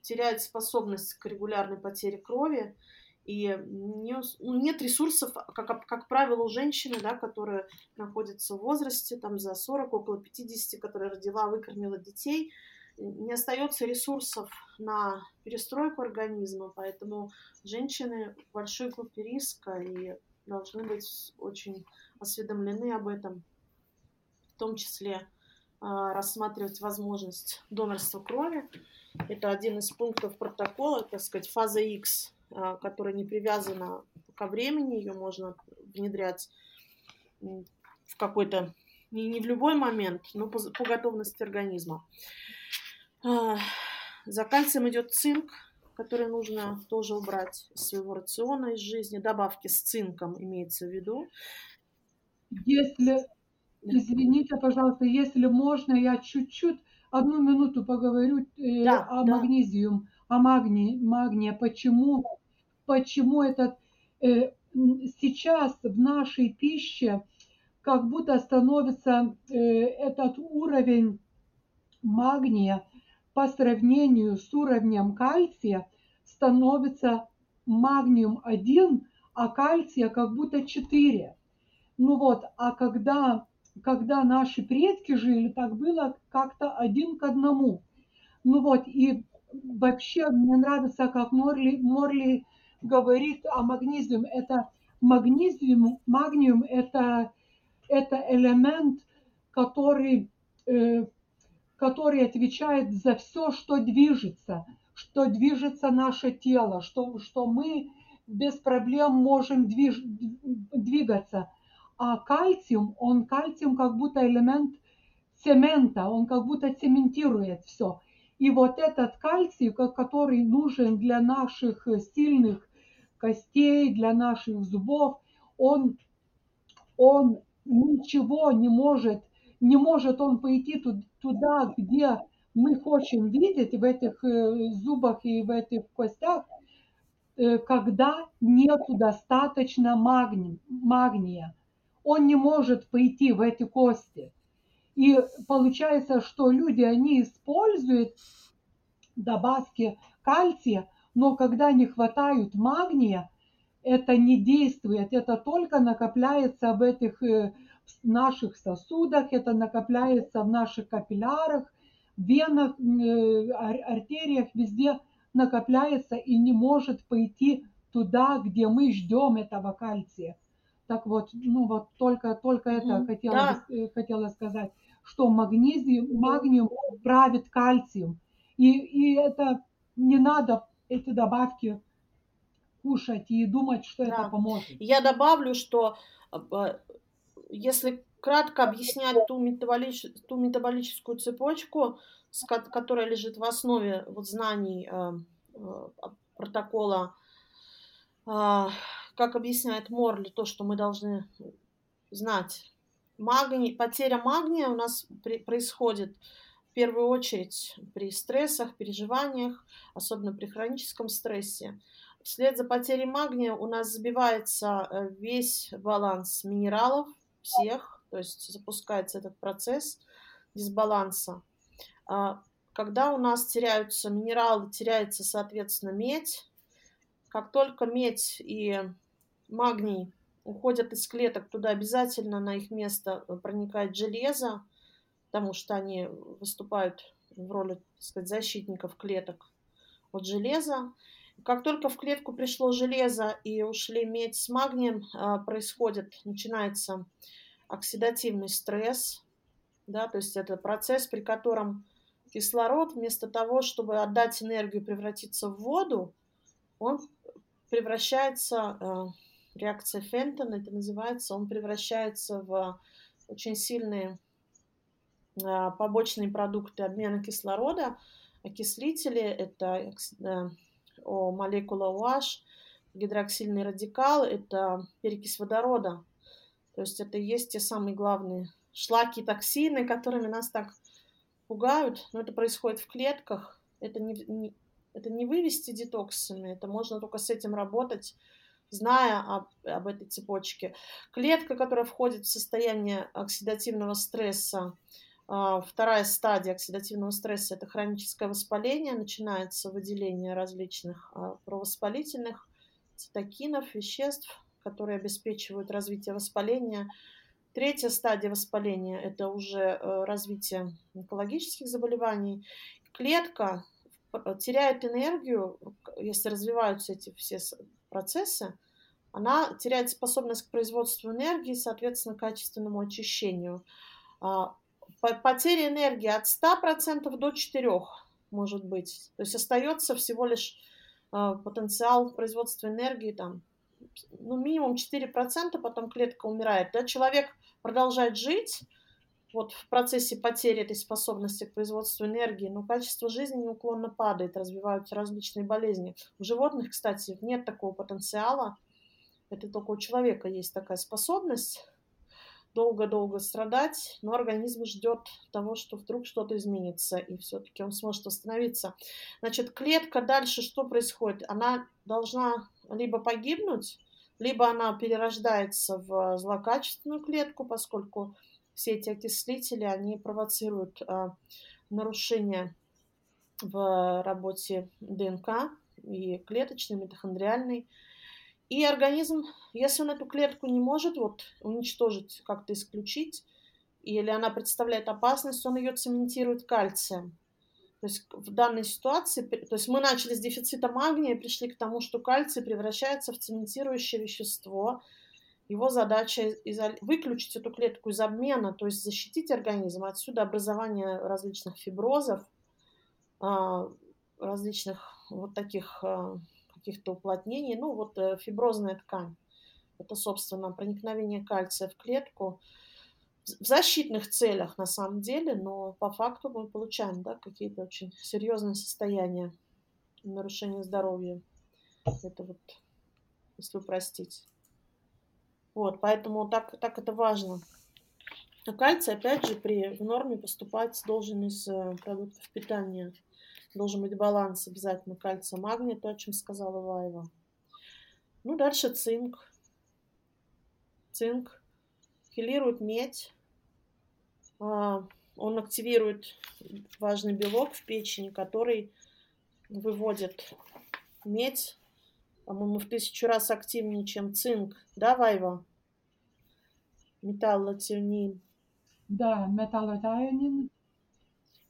теряет способность к регулярной потере крови, и не ну, нет ресурсов, как, как правило, у женщины, да, которая находится в возрасте там, за 40, около 50, которая родила, выкормила детей, не остается ресурсов на перестройку организма, поэтому женщины большой группе риска и должны быть очень осведомлены об этом, в том числе а, рассматривать возможность донорства крови. Это один из пунктов протокола, так сказать, фаза X, а, которая не привязана ко времени, ее можно внедрять в какой-то, не, не в любой момент, но по, по готовности организма. А, За кальцием идет цинк, который нужно тоже убрать из своего рациона, из жизни. Добавки с цинком имеется в виду. Если, извините, пожалуйста, если можно, я чуть-чуть, одну минуту поговорю э, Да, о да. магнезиум, о магнии, магния, почему, почему этот э, сейчас в нашей пище как будто становится э, этот уровень магния по сравнению с уровнем кальция становится магниум 1, а кальция как будто 4. Ну вот, а когда, когда наши предки жили, так было как-то один к одному. Ну вот, и вообще мне нравится, как Морли, Морли говорит о магнезиум. Это магнезиум, магниум это, это элемент, который, э, который отвечает за все, что движется, что движется наше тело, что, что мы без проблем можем движ, двигаться. А кальциум, он кальциум как будто элемент цемента, он как будто цементирует все. И вот этот кальций, ко- который нужен для наших э, сильных костей, для наших зубов, он, он ничего не может, не может он пойти ту- туда, где мы хотим видеть в этих э, зубах и в этих костях, э, когда нету достаточно магни- магния. Он не может пойти в эти кости. И получается, что люди, они используют добавки кальция, но когда не хватает магния, это не действует, это только накопляется в этих э, наших сосудах, это накопляется в наших капиллярах, венах, э, артериях, везде накопляется и не может пойти туда, где мы ждем этого кальция. Так вот, ну вот только, только это mm, хотела, да. Э, хотела сказать, что магнезиум, магниум правит кальцием. И, и это не надо эти добавки кушать и думать, что да. это поможет. Я добавлю, что э, если кратко объяснять ту, метаболич... ту метаболическую цепочку, которая лежит в основе вот знаний э, протокола, как объясняет Морли, то, что мы должны знать. Магний, потеря магния у нас при, происходит в первую очередь при стрессах, переживаниях, особенно при хроническом стрессе. Вслед за потерей магния у нас забивается э, весь баланс минералов всех, то есть запускается этот процесс дисбаланса. А, когда у нас теряются минералы, теряется, соответственно, медь. Как только медь и магний уходят из клеток, туда обязательно на их место проникает железо, потому что они выступают в роли, так сказать, защитников клеток от железа. Как только в клетку пришло железо и ушли медь с магнием, а, происходит, начинается оксидативный стресс, да, то есть это процесс, при котором кислород вместо того, чтобы отдать энергию, превратиться в воду, он превращается, а, реакция Фентона это называется, он превращается в очень сильные а, побочные продукты обмена кислорода, окислители, это о молекула OH, гидроксильный радикал, это перекись водорода. То есть это есть те самые главные шлаки, токсины, которыми нас так пугают. Но это происходит в клетках. Это не, не, это не вывести детоксами, это можно только с этим работать, зная об, об этой цепочке. Клетка, которая входит в состояние оксидативного стресса, а, вторая стадия оксидативного стресса – это хроническое воспаление. Начинается выделение различных а, провоспалительных цитокинов, веществ, которые обеспечивают развитие воспаления. Третья стадия воспаления – это уже э, развитие онкологических заболеваний. Клетка э, теряет энергию, если развиваются эти все процессы, она теряет способность к производству энергии, соответственно, качественному очищению. А, потеря энергии от 100% до 4% может быть. То есть остается всего лишь э, потенциал производства энергии там, ну, минимум 4%, потом клетка умирает. Да? Человек продолжает жить вот в процессе потери этой способности к производству энергии, но качество жизни неуклонно падает, развиваются различные болезни. У животных, кстати, нет такого потенциала. Это только у человека есть такая способность долго-долго страдать, но организм ждет того, что вдруг что-то изменится, и все-таки он сможет восстановиться. Значит, клетка дальше что происходит? Она должна либо погибнуть, либо она перерождается в злокачественную клетку, поскольку все эти окислители, они провоцируют э, нарушение в работе ДНК и клеточной, митохондриальной. И организм, если он эту клетку не может вот уничтожить, как-то исключить, или она представляет опасность, он ее цементирует кальцием. То есть в данной ситуации, то есть мы начали с дефицита магния и пришли к тому, что кальций превращается в цементирующее вещество. Его задача выключить эту клетку из обмена, то есть защитить организм. Отсюда образование различных фиброзов, а, различных вот таких а, каких-то уплотнений. Ну, вот э, фиброзная ткань. Это, собственно, проникновение кальция в клетку в защитных целях на самом деле, но по факту мы получаем да, какие-то очень серьезные состояния нарушения здоровья. Это вот, если упростить. Вот, поэтому так, так это важно. А кальций, опять же, при в норме поступать должен из э, продуктов питания. Должен быть баланс обязательно кальция, магния, то, о чем сказала Ваева. Ну, дальше цинк. Цинк хилирует медь. А, он активирует важный белок в печени, который выводит медь, по-моему, в тысячу раз активнее, чем цинк. Да, Вайва? Металлотианин. Да, металлотианин.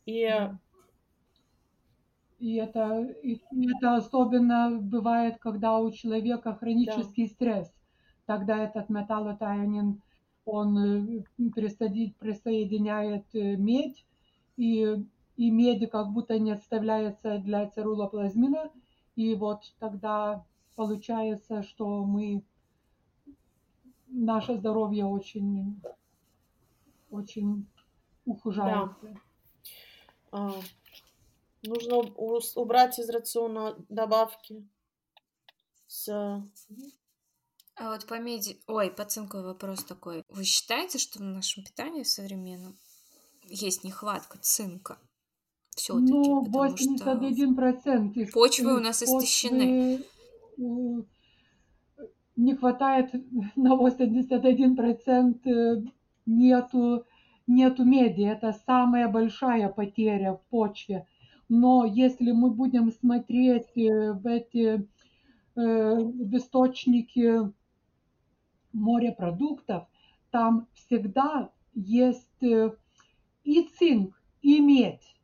И Да. И это, и это особенно бывает, когда у человека хронический стресс. Тогда этот металлотианин, он э, присоединяет, присоединяет э, медь, и, и меди как будто не отставляется для цирулоплазмина. И вот тогда получается, что мы, наше здоровье очень, очень ухудшается. а, нужно убрать из рациона добавки с... А вот по меди... Ой, по цинку вопрос такой. Вы считаете, что в нашем питании современном есть нехватка цинка? Все-таки, Ну, потому что 81% из, почвы у нас истощены. почвы, э, не хватает на 81% э, нету, нету меди. Это самая большая потеря в почве. Но если мы будем смотреть э, в эти э, в источники морепродуктов, там всегда есть и цинк, и медь.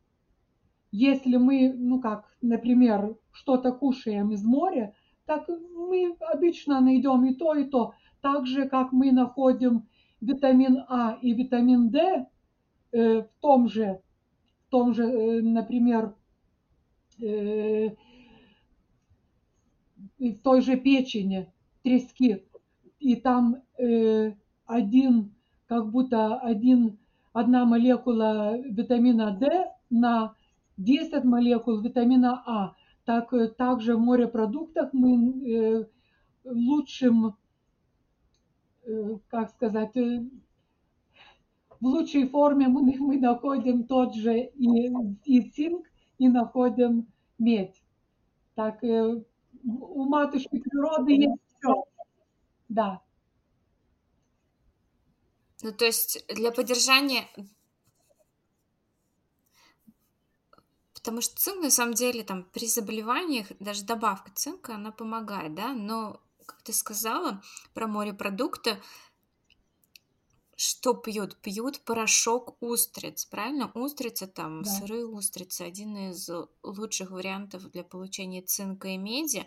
Если мы, ну как, например, что-то кушаем из моря, так мы обычно найдем и то, и то. Так же, как мы находим витамин А и витамин D э, в том же, в том же, э, например, э, в той же печени трески, и там э, один, как будто один, одна молекула витамина D на 10 молекул витамина А. Так, э, также в морепродуктах мы э, лучшим, э, как сказать, в лучшей форме мы, мы находим тот же и, и цинк, и находим медь. Так у матушки природы есть все. Да. Ну, то есть для поддержания... Потому что цинк, на самом деле, там при заболеваниях даже добавка цинка, она помогает, да, но, как ты сказала про морепродукты, что пьют? Пьют порошок устриц, правильно? Устрица там, Да. сырые устрицы, один из лучших вариантов для получения цинка и меди.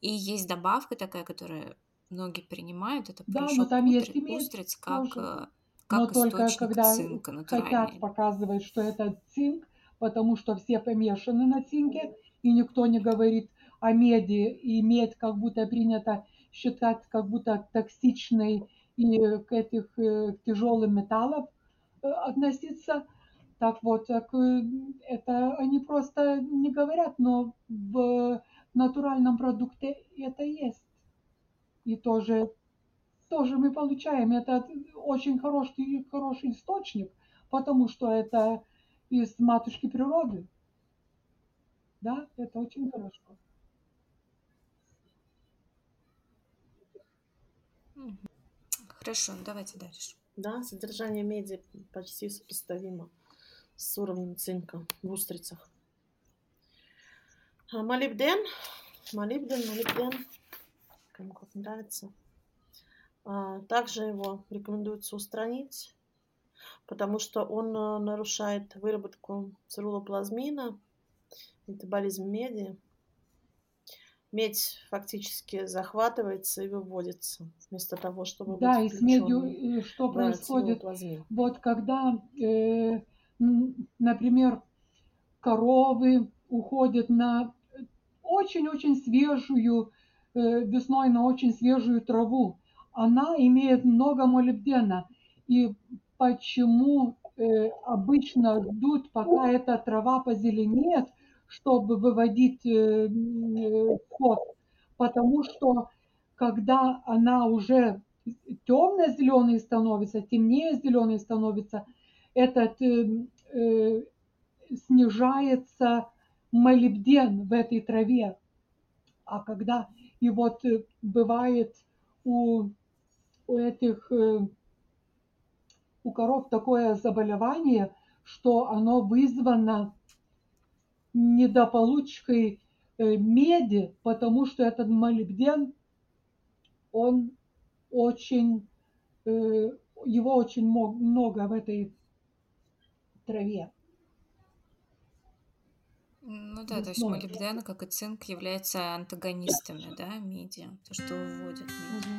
И есть добавка такая, которая многие принимают, это Да, но порошок там есть устри- и медь устриц как, тоже. э, Но как только источник когда цинка хотят натуральный. показывать, что это цинк, потому что все помешаны на цинке, и никто не говорит о меди, и медь как будто принято считать как будто токсичной и к этих э, тяжелым металлам э, относиться. Так вот, так, э, это они просто не говорят, но в натуральном продукте это есть. И тоже тоже мы получаем. Это очень хороший, хороший источник, потому что это из матушки природы. Да, это очень хорошо. Хорошо, давайте дальше. Да, содержание меди почти сопоставимо с уровнем цинка в устрицах. А молибден, молибден, молибден, кому как нравится. А, Также его рекомендуется устранить, потому что он э, нарушает выработку цирулоплазмина, метаболизм меди. Медь фактически захватывается и выводится, вместо того, чтобы Да, и быть с медью что происходит? Вот когда, э, например, коровы уходят на очень-очень свежую, э, весной на очень свежую траву, она имеет много молибдена. И почему э, обычно ждут, пока эта трава позеленеет, чтобы выводить э, э? Потому что когда она уже темно-зеленый становится, темнее зеленый становится, этот э, э, снижается молибден в этой траве. А когда и вот э, бывает у, у этих э, у коров такое заболевание, что оно вызвано недополучкой э, меди, потому что этот молибден, он очень, э, его очень много в этой траве. Ну да, то есть молибден, как и цинк, являются антагонистами, да, меди, то, что выводит меди.